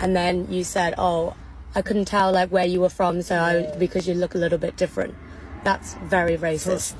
and then you said, "Oh, I couldn't tell like where you were from, so I, because you look a little bit different." That's very racist.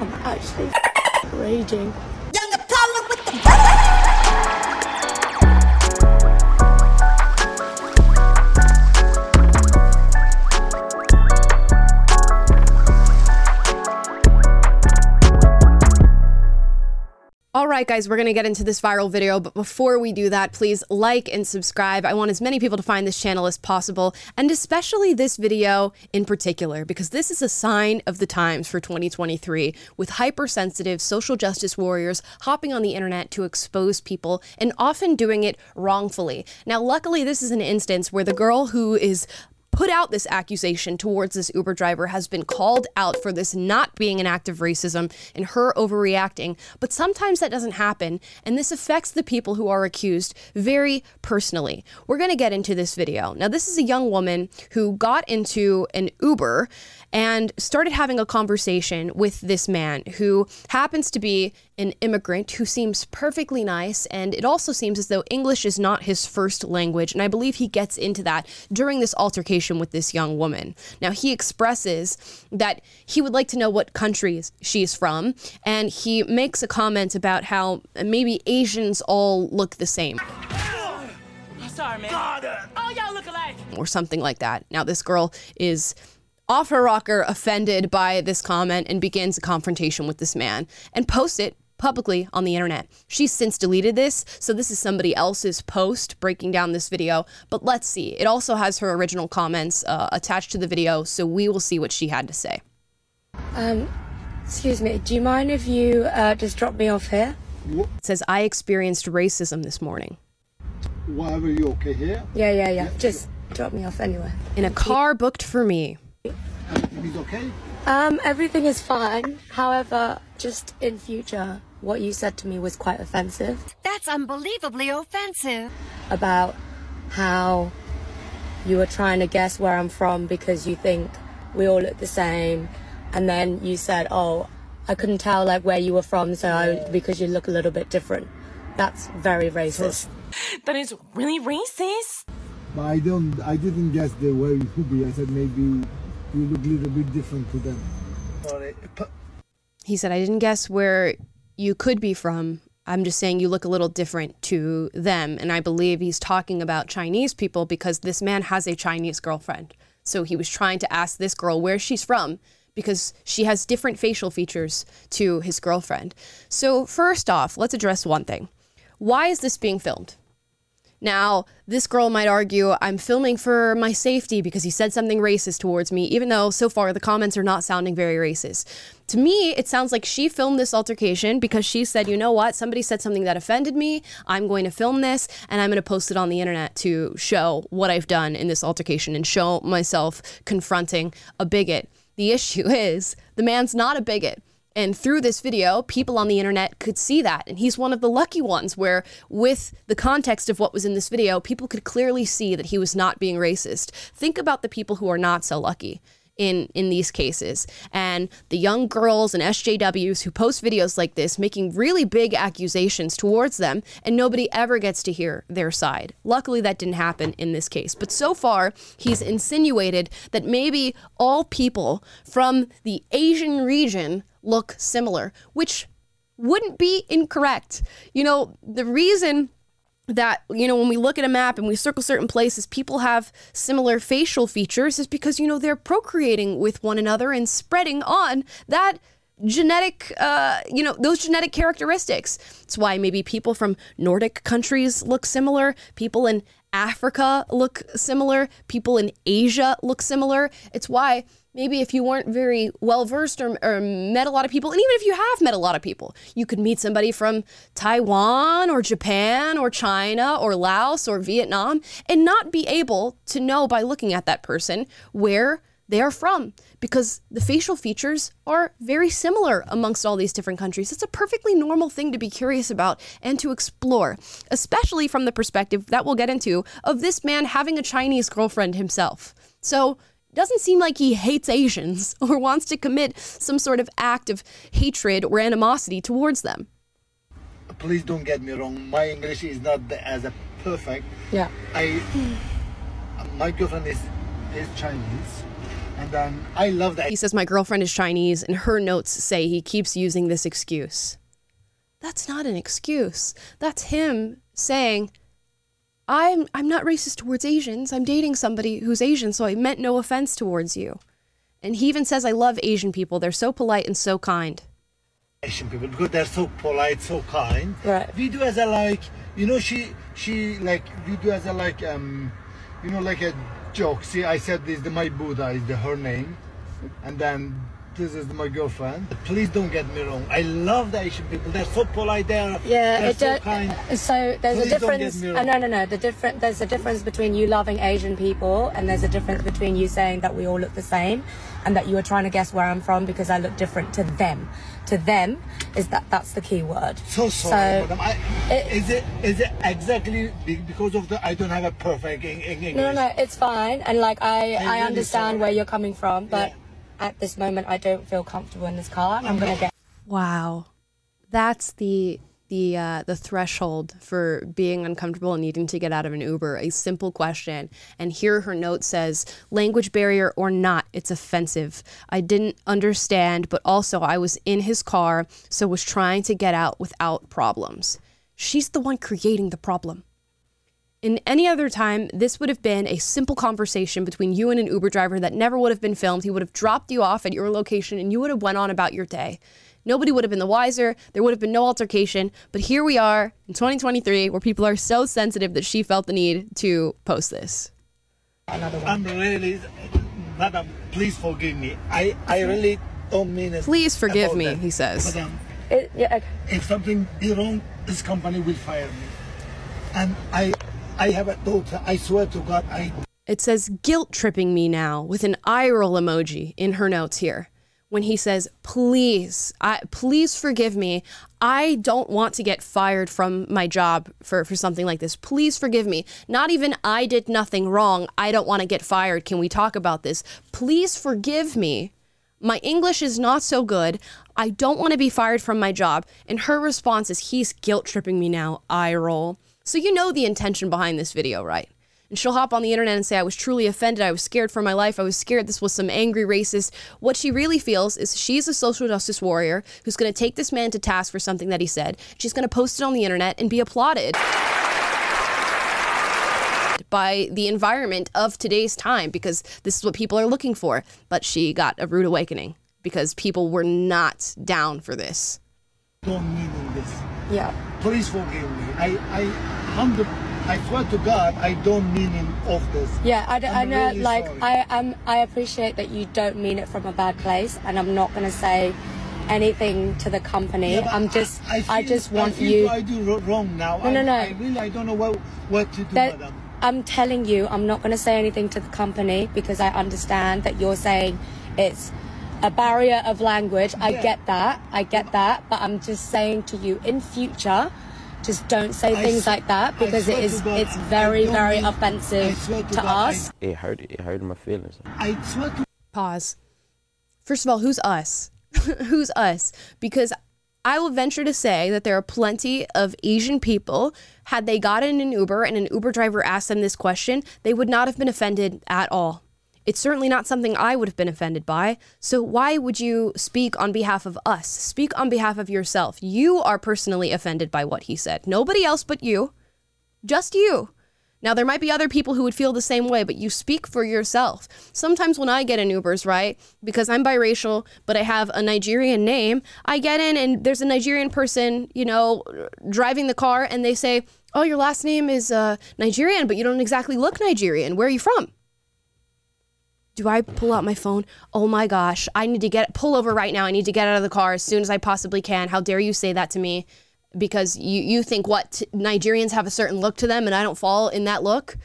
I'm actually raging. Right, guys, we're going to get into this viral video, but before we do that, please like and subscribe. I want as many people to find this channel as possible, and especially this video in particular, because this is a sign of the times for 2023 with hypersensitive social justice warriors hopping on the internet to expose people and often doing it wrongfully. Now, luckily, this is an instance where the girl who is put out this accusation towards this Uber driver has been called out for this not being an act of racism and her overreacting. But sometimes that doesn't happen, and this affects the people who are accused very personally. We're going to get into this video. Now, this is a young woman who got into an Uber and started having a conversation with this man who happens to be an immigrant who seems perfectly nice. And it also seems as though English is not his first language. And I believe he gets into that during this altercation with this young woman. Now, he expresses that he would like to know what country she's from. And he makes a comment about how maybe Asians all look the same. Sorry, man. Oh, y'all look alike. Or something like that. Now, this girl is off her rocker, offended by this comment, and begins a confrontation with this man and posts it publicly on the internet. She's since deleted this, so this is somebody else's post breaking down this video. But let's see. It also has her original comments uh, attached to the video, so we will see what she had to say. Um, excuse me. Do you mind if you uh, just drop me off here? It says, I experienced racism this morning. Whatever you okay here? Yeah, yeah, yeah. Just drop me off anywhere. In a car booked for me. Everything's okay? Um, everything is fine. However, just in future, what you said to me was quite offensive That's unbelievably offensive. about how you were trying to guess where I'm from because you think we all look the same, and then you said, "Oh, I couldn't tell like where you were from, so I, because you look a little bit different." That's very racist. That is really racist. But I don't, I didn't guess the way you could be. I said maybe you look a little bit different to them. He said, I didn't guess where you could be from. I'm just saying you look a little different to them. And I believe he's talking about Chinese people because this man has a Chinese girlfriend. So he was trying to ask this girl where she's from because she has different facial features to his girlfriend. So, first off, let's address one thing. Why is this being filmed? Now, this girl might argue, I'm filming for my safety because he said something racist towards me, even though so far the comments are not sounding very racist. To me, it sounds like she filmed this altercation because she said, you know what, somebody said something that offended me. I'm going to film this and I'm going to post it on the internet to show what I've done in this altercation and show myself confronting a bigot. The issue is, the man's not a bigot. And through this video, people on the internet could see that. And he's one of the lucky ones where, with the context of what was in this video, people could clearly see that he was not being racist. Think about the people who are not so lucky in in these cases and the young girls and SJWs who post videos like this making really big accusations towards them and nobody ever gets to hear their side. Luckily that didn't happen in this case. But so far he's insinuated that maybe all people from the Asian region look similar, which wouldn't be incorrect. You know, the reason that you know when we look at a map and we circle certain places people have similar facial features is because you know they're procreating with one another and spreading on that genetic uh, you know those genetic characteristics. It's why maybe people from nordic countries look similar people in africa look similar. People in asia look similar. It's why maybe if you weren't very well versed or, or, met a lot of people, and even if you have met a lot of people, you could meet somebody from Taiwan or Japan or China or Laos or Vietnam and not be able to know by looking at that person where they are from because the facial features are very similar amongst all these different countries. It's a perfectly normal thing to be curious about and to explore, especially from the perspective that we'll get into of this man having a Chinese girlfriend himself. So, it doesn't seem like he hates Asians or wants to commit some sort of act of hatred or animosity towards them. please don't get me wrong. My English is not as a perfect. Yeah. I my girlfriend is is Chinese, and then I love that. He says, My girlfriend is Chinese, and her notes say he keeps using this excuse. That's not an excuse. That's him saying, I'm, I'm not racist towards Asians. I'm dating somebody who's Asian, so I meant no offense towards you. And he even says, I love Asian people. They're so polite and so kind. Asian people because they're so polite, so kind. Right. We do as a like, you know, she she like we do as a like um, you know, like a joke. See, I said this the my Buddha is the her name, and then this is my girlfriend. Please don't get me wrong. I love the Asian people. They're so polite. They're Yeah, they're so kind. So there's Please a difference. Uh, wrong. no, no, no. The different. There's a difference between you loving Asian people, and there's a difference between you saying that we all look the same, and that you were trying to guess where I'm from because I look different to them. To them, is that that's the key word. So sorry, So-. I, it- is it is it exactly because of the I don't have a perfect English? No, no, no, it's fine, and like I, I, really understand sorry. where you're coming from, but Yeah. At this moment, I don't feel comfortable in this car. and I'm gonna get. Wow. That's the the uh, the threshold for being uncomfortable and needing to get out of an Uber. A simple question, and here her note says, "Language barrier or not, it's offensive. I didn't understand, but also I was in his car, so was trying to get out without problems." She's the one creating the problem. In any other time, this would have been a simple conversation between you and an Uber driver that never would have been filmed. He would have dropped you off at your location and you would have went on about your day. Nobody would have been the wiser. There would have been no altercation. But here we are in 2023 where people are so sensitive that she felt the need to post this. I'm really, madam. Please forgive me. I I really don't mean it. Please forgive me, that. he says. Madam, It, yeah, okay. if something be wrong, this company will fire me. And I, I have a daughter. I swear to God, I It says guilt tripping me now with an eye roll emoji in her notes here. When he says, "Please, I please forgive me. I don't want to get fired from my job for for something like this. Please forgive me. Not even I did nothing wrong. I don't want to get fired. Can we talk about this? Please forgive me. My English is not so good. I don't want to be fired from my job." And her response is, "He's guilt tripping me now." Eye roll. So you know the intention behind this video, right? And she'll hop on the internet and say, I was truly offended. I was scared for my life. I was scared this was some angry racist. What she really feels is she's a social justice warrior who's going to take this man to task for something that he said. She's going to post it on the internet and be applauded by the environment of today's time because this is what people are looking for. But she got a rude awakening because people were not down for this. don't mean this. yeah. Please forgive me. I, I, hundred. I swear to God, I don't mean it of this. Yeah, I, d- I know. really like, sorry. I um, I appreciate that you don't mean it from a bad place, and I'm not gonna say anything to the company. Yeah, I'm just, I, feel- just want I you. I do wrong now. No, no, I, no. I really, I don't know what what to do, that madam. I'm telling you, I'm not gonna say anything to the company because I understand that you're saying it's a barrier of language. I Yeah. get that. I get that. But I'm just saying to you, in future. Just don't say I things s- like that because it swear is to God, it's I- I very very mean- offensive to to God, I- us. it hurt it hurt my feelings. I swear to Pause. First of all, who's us? who's us? Because I will venture to say that there are plenty of Asian people, had they gotten in an Uber and an Uber driver asked them this question, they would not have been offended at all. It's certainly not something I would have been offended by. So why would you speak on behalf of us? Speak on behalf of yourself. You are personally offended by what he said. Nobody else but you. Just you. Now, there might be other people who would feel the same way, but you speak for yourself. Sometimes when I get in Ubers, right, because I'm biracial, but I have a Nigerian name, I get in and there's a Nigerian person, you know, driving the car, and they say, Oh, your last name is uh, Nigerian, but you don't exactly look Nigerian. Where are you from? Do I pull out my phone? Oh my gosh, I need to get pull over right now. I need to get out of the car as soon as I possibly can. How dare you say that to me? Because you, you think what Nigerians have a certain look to them and I don't fall in that look?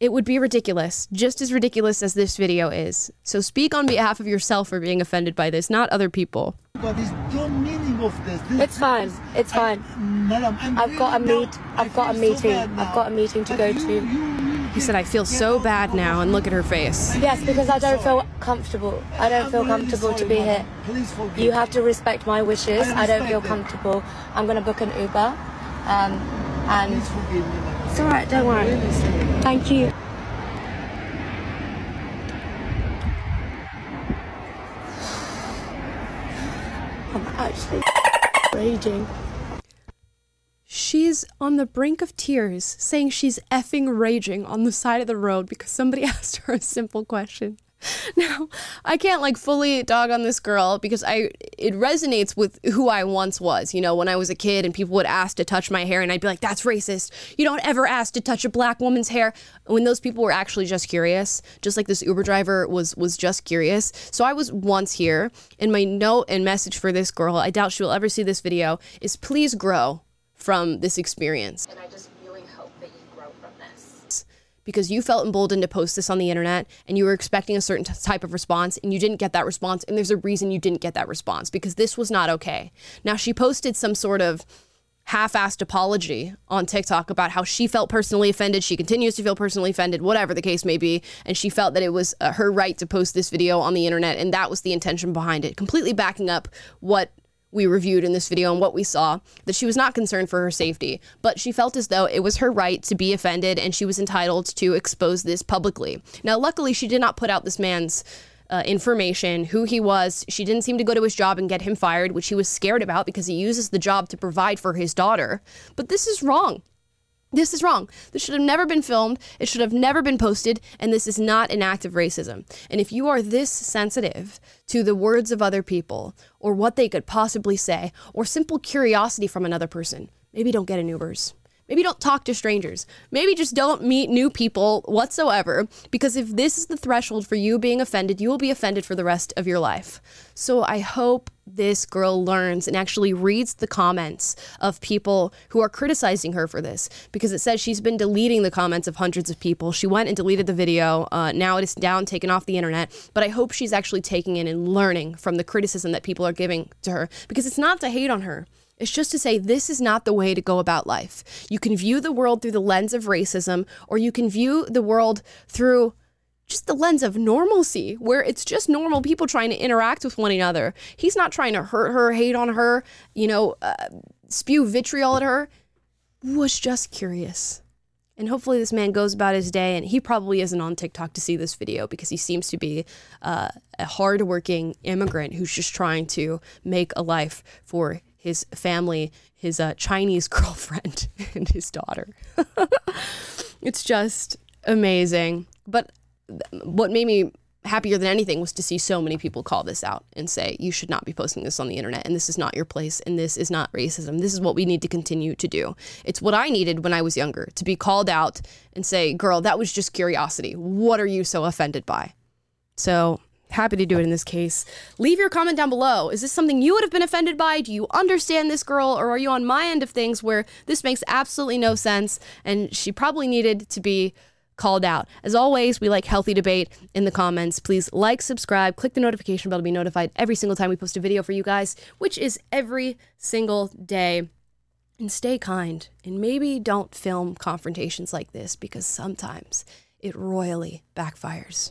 It would be ridiculous, just as ridiculous as this video is. So speak on behalf of yourself for being offended by this, not other people. God, there's no meaning of this. this It's fine. It's I- fine. Madam, I'm I've got a meet- I've got a feel so meeting. I've got a meeting to But go you- to. You, you He said, I feel so bad now, and look at her face. Yes, because I don't feel comfortable. I don't feel comfortable to be here. You have to respect my wishes. I, don't feel comfortable. I'm gonna book an Uber, um, and it's alright. Don't worry. Thank you. I'm actually raging. On the brink of tears, saying she's effing raging on the side of the road because somebody asked her a simple question. Now, I can't like fully dog on this girl because I it resonates with who I once was. You know, when I was a kid and people would ask to touch my hair and I'd be like, "That's racist. You don't ever ask to touch a black woman's hair." When those people were actually just curious, just like this Uber driver was was just curious. So I was once here, and my note and message for this girl, I doubt she will ever see this video, is please grow from this experience And I just really hope that you grow from this. because you felt emboldened to post this on the internet and you were expecting a certain t- type of response and you didn't get that response and there's a reason you didn't get that response because this was not okay. Now she posted some sort of half-assed apology on TikTok about how she felt personally offended, she continues to feel personally offended, whatever the case may be, and she felt that it was uh, her right to post this video on the internet and that was the intention behind it, completely backing up what we reviewed in this video and what we saw that she was not concerned for her safety, but she felt as though it was her right to be offended and she was entitled to expose this publicly. Now, luckily, she did not put out this man's uh, information, who he was. She didn't seem to go to his job and get him fired, which he was scared about because he uses the job to provide for his daughter. But this is wrong. This is wrong. This should have never been filmed. It should have never been posted. And this is not an act of racism. And if you are this sensitive to the words of other people or what they could possibly say or simple curiosity from another person, maybe don't get in Ubers. Maybe don't talk to strangers. Maybe just don't meet new people whatsoever. Because if this is the threshold for you being offended, you will be offended for the rest of your life. So I hope this girl learns and actually reads the comments of people who are criticizing her for this because it says she's been deleting the comments of hundreds of people. She went and deleted the video. Uh, now it is down, taken off the internet. But I hope she's actually taking in and learning from the criticism that people are giving to her because it's not to hate on her. It's just to say this is not the way to go about life. You can view the world through the lens of racism, or you can view the world through just the lens of normalcy, where it's just normal people trying to interact with one another. He's not trying to hurt her, hate on her, you know, uh, spew vitriol at her. Was just curious. And hopefully, this man goes about his day, and he probably isn't on TikTok to see this video because he seems to be uh, a hardworking immigrant who's just trying to make a life for his family, his uh, Chinese girlfriend, and his daughter. it's just amazing. But th- what made me happier than anything was to see so many people call this out and say, you should not be posting this on the internet, and this is not your place, and this is not racism. This is what we need to continue to do. It's what I needed when I was younger to be called out and say, girl, that was just curiosity. What are you so offended by? So happy to do it in this case. Leave your comment down below. Is this something you would have been offended by? Do you understand this girl, or are you on my end of things where this makes absolutely no sense and she probably needed to be called out? As always, we like healthy debate in the comments. Please like, subscribe, click the notification bell to be notified every single time we post a video for you guys, which is every single day. And stay kind, and maybe don't film confrontations like this because sometimes it royally backfires.